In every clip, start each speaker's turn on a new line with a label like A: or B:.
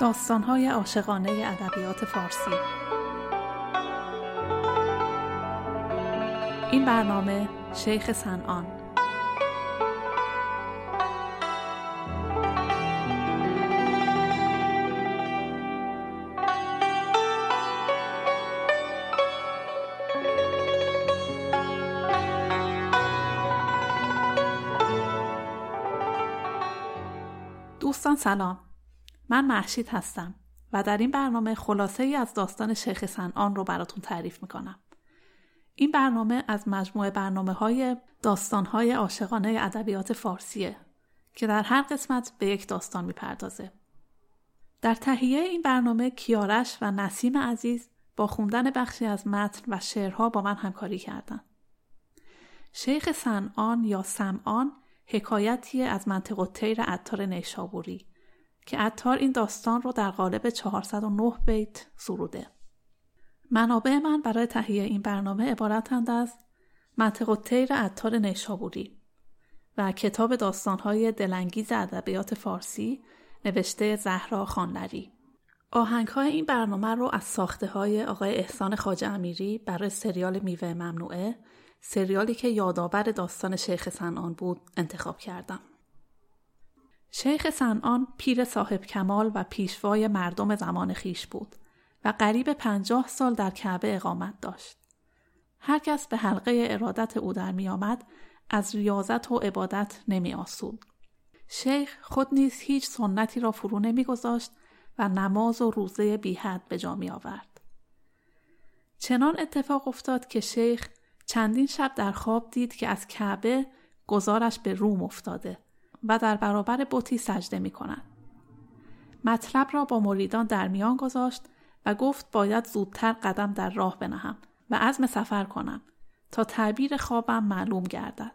A: داستانهای عاشقانه ادبیات فارسی. این برنامه شیخ سنان سلام. من محشید هستم و در این برنامه خلاصه ای از داستان شیخ سنان رو براتون تعریف می‌کنم. این برنامه از مجموعه برنامه های داستان های عاشقانه ادبیات فارسیه که در هر قسمت به یک داستان می‌پردازه. در تهیه این برنامه کیارش و نسیم عزیز با خوندن بخشی از متن و شعرها با من همکاری کردند. شیخ سنان یا سمعان حکایتی از منطقه تیر عطار نیشابوری. که عطار این داستان رو در قالب 409 بیت سروده. منابع من برای تهیه این برنامه عبارتند از منطقه تیر عطار نیشابوری و کتاب داستانهای دلانگیز ادبیات فارسی نوشته زهرا خانلری. آهنگ های این برنامه رو از ساخته های آقای احسان خاج امیری برای سریال میوه ممنوعه سریالی که یادآور داستان شیخ سنان بود انتخاب کردم. شیخ سنان پیر صاحب کمال و پیشوای مردم زمان خیش بود و قریب پنجاه سال در کعبه اقامت داشت. هر کس به حلقه ارادت او در می آمد از ریاضت و عبادت نمی آسود. شیخ خود نیز هیچ سنتی را فرو نمی گذاشت و نماز و روزه بی حد به جا می آورد. چنان اتفاق افتاد که شیخ چندین شب در خواب دید که از کعبه گزارش به روم افتاده و در برابر بوتی سجده می کند. مطلب را با مریدان در میان گذاشت و گفت باید زودتر قدم در راه بنهم و عزم سفر کنم تا تعبیر خوابم معلوم گردد.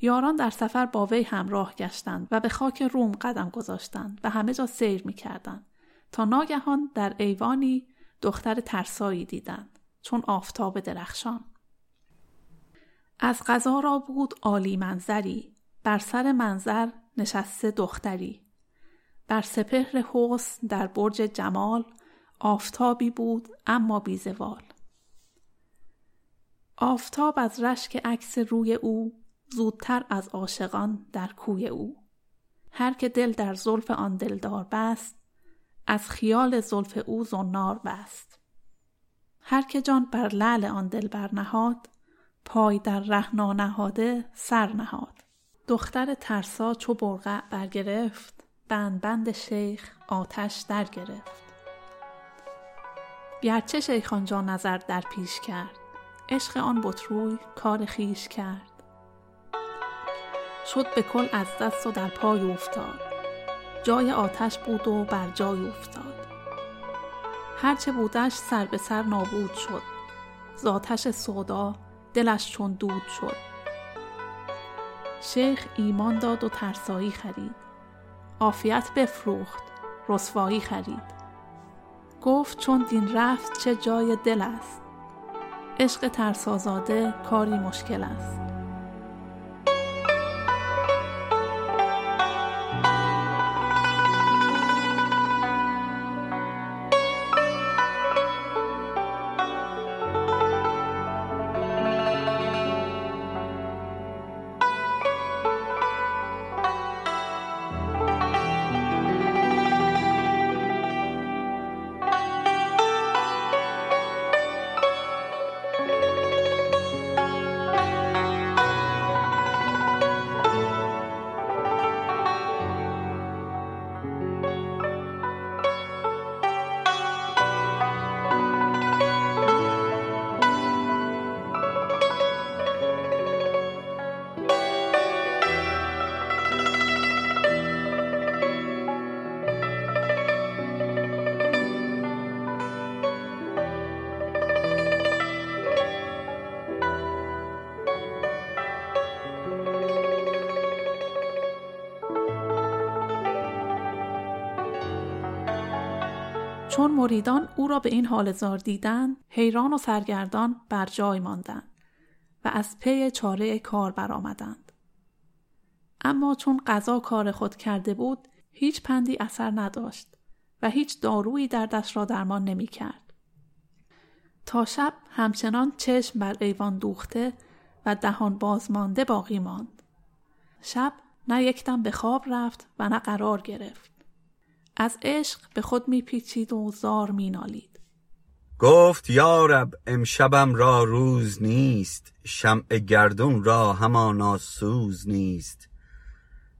A: یاران در سفر با وی همراه گشتند و به خاک روم قدم گذاشتند و همه جا سیر می کردند تا ناگهان در ایوانی دختر ترسایی دیدند چون آفتاب درخشان. از غذا را بود عالی منظری بر سر منظر نشسته دختری. بر سپهر حسن در برج جمال آفتابی بود اما بیزوال آفتاب از رشک عکس روی او زودتر از عاشقان در کوی او. هر که دل در زلف آن دلدار بست از خیال زلف او زنار بست. هر که جان بر لعل آن دل برنهاد پای در رهنا نهاده سر نهاد. دختر ترسا چو برقع برگرفت بند بند شیخ آتش در گرفت گرچه شیخ آنجا نظر در پیش کرد عشق آن بطروی کار خیش کرد. شد به کل از دست و در پای افتاد. جای آتش بود و بر جای افتاد. هرچه بودش سر به سر نابود شد. ز آتش سودا دلش چون دود شد. شیخ ایمان داد و ترسایی خرید. عافیت بفروخت رسوایی خرید. گفت چون دین رفت چه جای دل است. عشق ترسازاده کاری مشکل است. چون مریدان او را به این حال زار دیدند حیران و سرگردان بر جای ماندند و از پی چاره کار برآمدند اما چون قضا کار خود کرده بود هیچ پندی اثر نداشت و هیچ دارویی دردش را درمان نمی کرد. تا شب همچنان چشم بر ایوان دوخته و دهان بازمانده باقی ماند. شب نه یکدم به خواب رفت و نه قرار گرفت. از عشق به خود میپیچید و زار مینالید.
B: گفت یارب امشبم را روز نیست شمع گردون را همانا سوز نیست.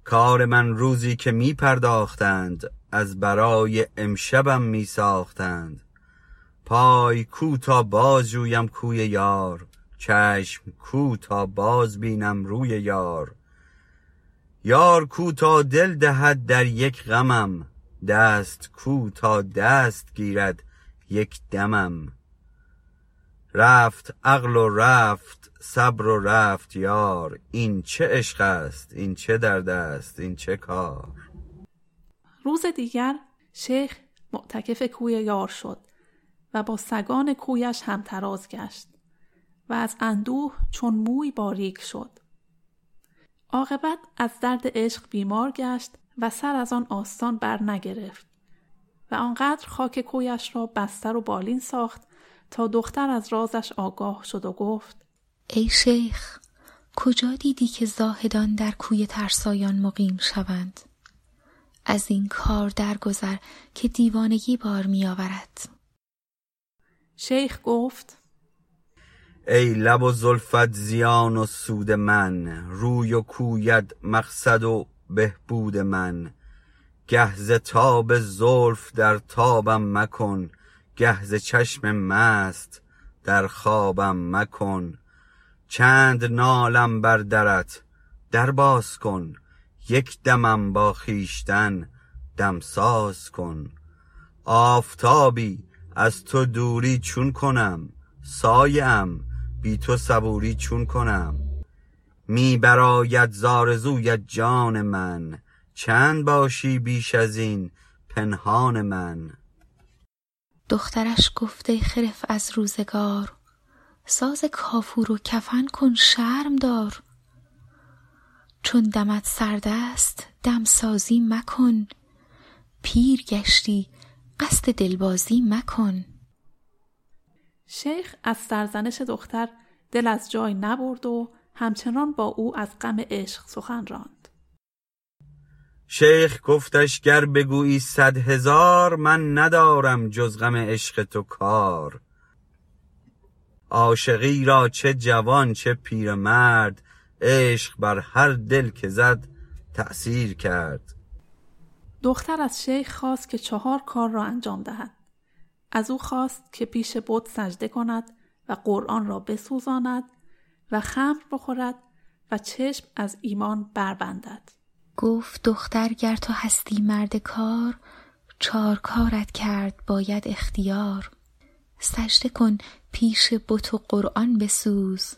B: کار من روزی که می پرداختند از برای امشبم می ساختند پای کو تا باز جویم کوی یار چشم کو تا باز بینم روی یار. یار کو تا دل دهد در یک غمم دست کو تا دست گیرد یک دمم. رفت عقل و رفت صبر و رفت یار این چه عشق است این چه درد است این چه کار.
A: روز دیگر شیخ معتکف کوی یار شد و با سگان کویش هم تراز گشت و از اندوه چون موی باریک شد. عاقبت از درد عشق بیمار گشت و سر از آن آستان بر نگرفت و آنقدر خاک کویش را بستر و بالین ساخت تا دختر از رازش آگاه شد و گفت
C: ای شیخ کجا دیدی که زاهدان در کوی ترسایان مقیم شوند؟ از این کار درگذر که دیوانگی بار می آورد
A: شیخ گفت
B: ای لب و زلفت زیان و سود من روی و کوید مقصد و بهبود من. گهز تاب زلف در تابم مکن. گهز چشم مست در خوابم مکن. چند نالم بر درت در باز کن. یک دمم با خیشتن دمساز کن. آفتابی از تو دوری چون کنم. سایم بی تو صبوری چون کنم. می براید زارزویت جان من. چند باشی بیش از این پنهان من؟
C: دخترش گفته خرف از روزگار ساز کافور و کفن کن شرم دار. چون دمت سرد است دمسازی مکن. پیر گشتی قصد دلبازی مکن.
A: شیخ از سرزنش دختر دل از جای نبرد و همچنان با او از غم عشق سخن راند.
B: شیخ گفتش گر بگویی صد هزار من ندارم جز غم عشق تو کار. عاشقی را چه جوان چه پیرمرد عشق بر هر دل که زد تأثیر کرد.
A: دختر از شیخ خواست که چهار کار را انجام دهد. از او خواست که پیش بت سجده کند و قرآن را بسوزاند و خمر بخورد و چشم از ایمان بربندد.
C: گفت دختر گر تو هستی مرد کار چار کارت کرد باید اختیار. سجده کن پیش بت و قرآن بسوز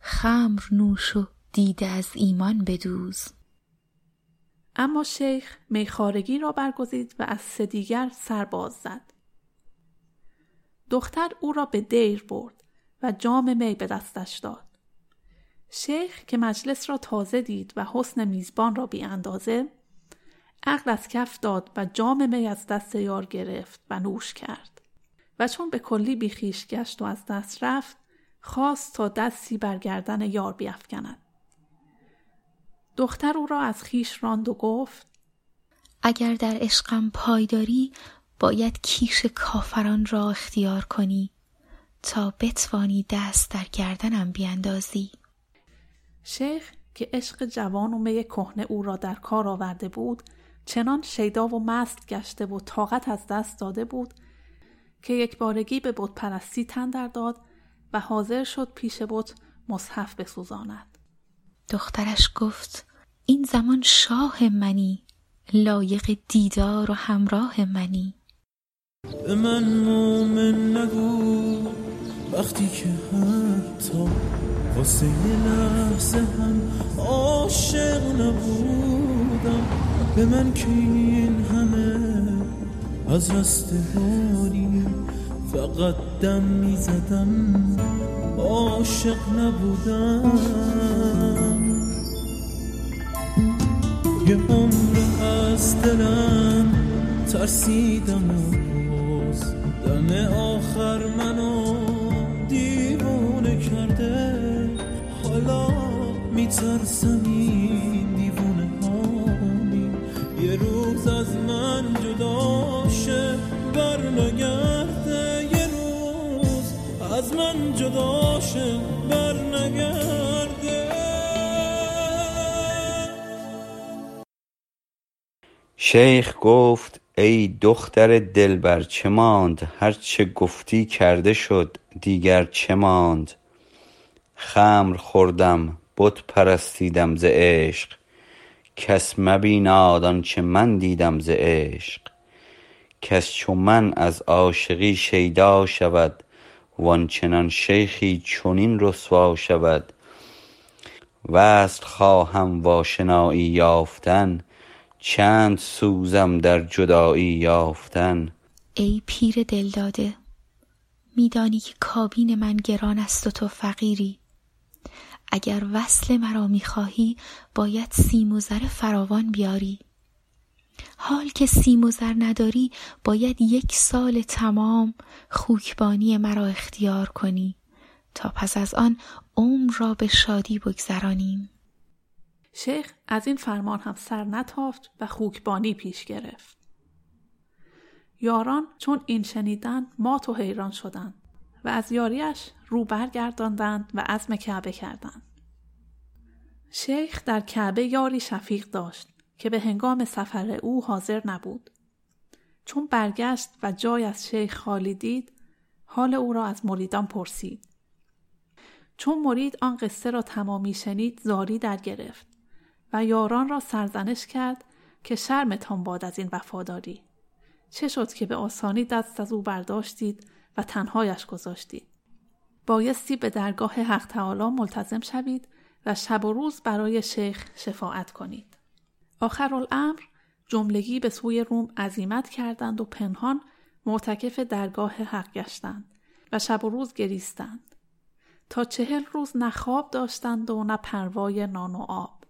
C: خمر نوش و دیده از ایمان بدوز.
A: اما شیخ میخارگی را برگزید و از سه دیگر سر باز زد. دختر او را به دیر برد و جام می به دستش داد. شیخ که مجلس را تازه دید و حسن میزبان را بی اندازه عقل از کف داد و جام می از دست یار گرفت و نوش کرد. و چون به کلی بیخیش گشت و از دست رفت خواست تا دستی بر گردن یار بیافکند دختر او را از خیش راند و گفت
C: اگر در عشقم پایداری باید کیش کافران را اختیار کنی تا بتوانی دست در گردنم بیاندازی
A: شیخ که عشق جوان و می کهنه او را در کار آورده بود چنان شیدا و مست گشته و طاقت از دست داده بود که یک بارگی به بت پرستی تن در داد و حاضر شد پیش بت مصحف بسوزاند.
C: دخترش گفت این زمان شاه منی لایق دیدار و همراه منی.
D: به من مومن نگو وقتی که حتی واسه یه لحظه هم عاشق نبودم. به من که این همه از رستگاری فقط دم می‌زدم. عاشق نبودم. یه عمر از دلم ترسیدم و باز دم آخر منو دیوونه کرده. میترسم این دیوونه هامی. یه روز از من جدا شه بر نگرده یه روز از من جدا شه بر نگرده
B: شیخ گفت ای دختر دلبر چه ماند؟ هر چه گفتی کرده شد دیگر چه ماند؟ خمر خوردم. بت پرستیدم ز عشق. کس مبیناد آنچه من دیدم ز عشق. کس چو من از عاشقی شیدا شود وآنچنان شیخی چنین رسوا شود. وصل خواهم و آشنایی یافتن چند سوزم در جدایی یافتن.
C: ای پیر دلداده میدانی که کابین من گران است و تو فقیری. اگر وصل مرا می‌خواهی باید سیم و زر فراوان بیاری. حال که سیم و زر نداری باید یک سال تمام خوکبانی مرا اختیار کنی. تا پس از آن عمر را به شادی بگذرانیم.
A: شیخ از این فرمان هم سر نتافت و خوکبانی پیش گرفت. یاران چون این شنیدن مات و حیران شدند. و از یاریش رو برگرداندند و عزم کعبه کردند. شیخ در کعبه یاری شفیق داشت که به هنگام سفر او حاضر نبود. چون برگشت و جای از شیخ خالی دید حال او را از مریدان پرسید. چون مرید آن قصه را تمامی شنید زاری در گرفت و یاران را سرزنش کرد که شرمتان باد از این وفاداری. چه شد که به آسانی دست از او برداشتید و تنهایش گذاشتید. بایستی به درگاه حق تعالی ملتزم شوید و شب و روز برای شیخ شفاعت کنید. آخر الامر جملگی به سوی روم عزیمت کردند و پنهان معتکف درگاه حق گشتند و شب و روز گریستند. تا چهل روز نه خواب داشتند و نه پروای نان و آب.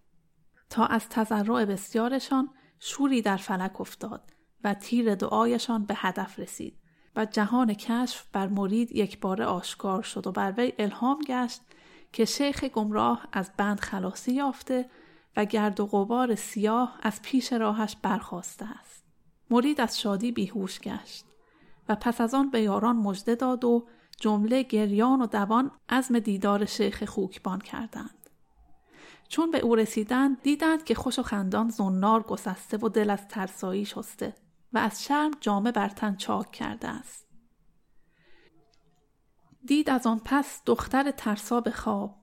A: تا از تضرع بسیارشان شوری در فلک افتاد و تیر دعایشان به هدف رسید و جهان کشف بر مرید یک بار آشکار شد و بر وی الهام گشت که شیخ گمراه از بند خلاصی یافته و گرد و غبار سیاه از پیش راهش برخواسته است. مرید از شادی بیهوش گشت و پس از آن به یاران مژده داد و جمله گریان و دوان عزم دیدار شیخ خوکبان کردند. چون به او رسیدند دیدند که خوش و خندان زنار گسسته و دل از ترسایی شسته و از شرم جامه بر تن چاک کرده است. دید از آن پس دختر ترسا به خواب.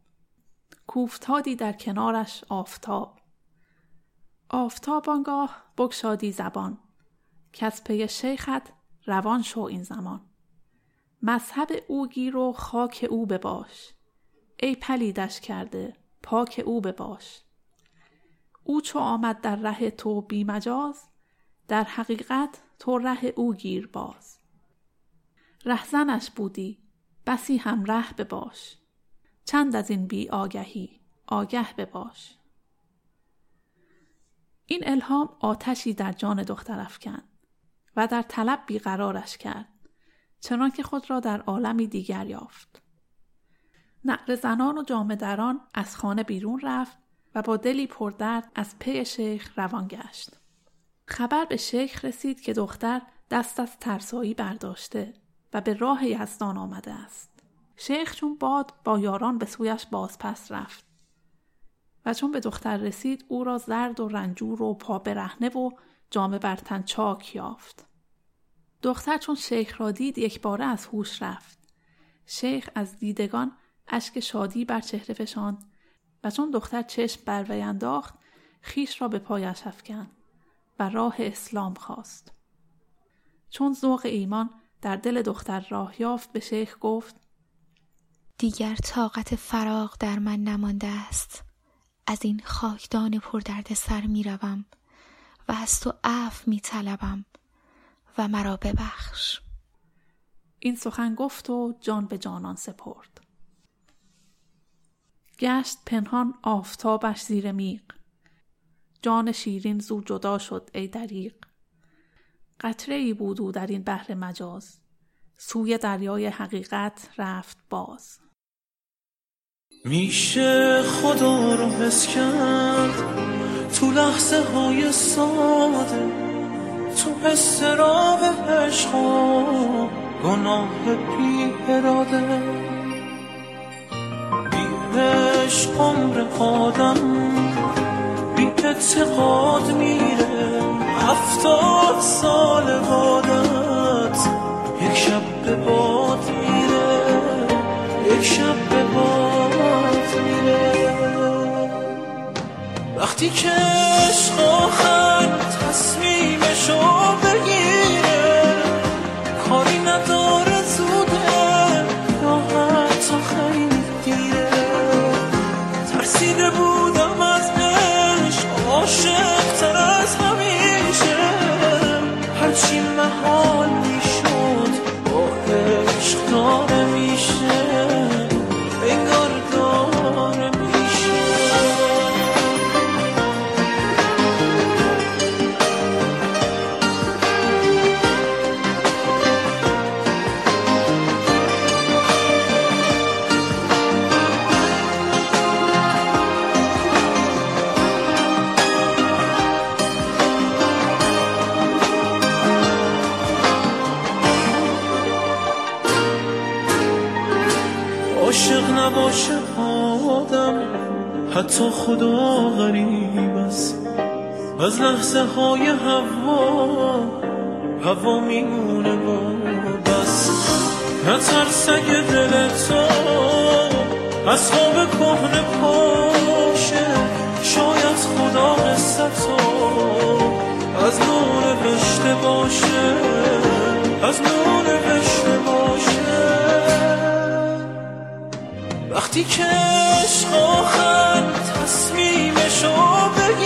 A: کوفتادی در کنارش آفتاب. آفتاب آنگاه بگشادی زبان. از پی شیخت روان شو این زمان. مذهب او گیر و خاک او بباش. ای پلیدش کرده پاک او بباش. او چو آمد در ره تو بی مجاز در حقیقت تو ره او گیر باز. رهزنش بودی بسی هم ره بباش. چند از این بی آگهی آگه بباش. این الهام آتشی در جان دختر افکند و در طلب بیقرارش کرد چنان که خود را در عالمی دیگر یافت. نعر زنان و جامه دران از خانه بیرون رفت و با دلی پردرد از پی شیخ روان گشت. خبر به شیخ رسید که دختر دست از ترسایی برداشته و به راه یزدان آمده است. شیخ چون باد با یاران به سویش بازپس رفت و چون به دختر رسید او را زرد و رنجور و پا برهنه و جامه بر تن چاک یافت. دختر چون شیخ را دید یک باره از هوش رفت. شیخ از دیدگان اشک شادی بر چهره فشاند و چون دختر چشم بر انداخت خیش را به پایش افکند. و راه اسلام خواست. چون ذوق ایمان در دل دختر راه یافت به شیخ گفت
C: دیگر طاقت فراغ در من نمانده است. از این خاکدان پردرد سر می روم و از تو عفو می طلبم و مرا ببخش.
A: این سخن گفت و جان به جانان سپرد. گشت پنهان آفتابش زیر میغ. جان شیرین زو جدا شد ای دریغ. قطره ای بود او در این بحر مجاز. سوی دریای حقیقت رفت باز.
D: میشه خدا رو حس کرد. تو لحظه های ساده تو استراب عشق و گناه بی اراده. بی عشق عمر آدم. اعتقاد میره؟ هفتاد سال بادت یک شب به باد میره یک شب به باد میره. وقتی که عشق آخر تصمیمشو نباشه آدم حتی خدا غریب است. از لحظه های هوا هوا میمونه با بس. نترس اگه دل تو از خواب کهنه پاشه شاید خدا قصه از نور نوشته باشه. از نور وقتی که عشق آخر تصمیمشو بگیره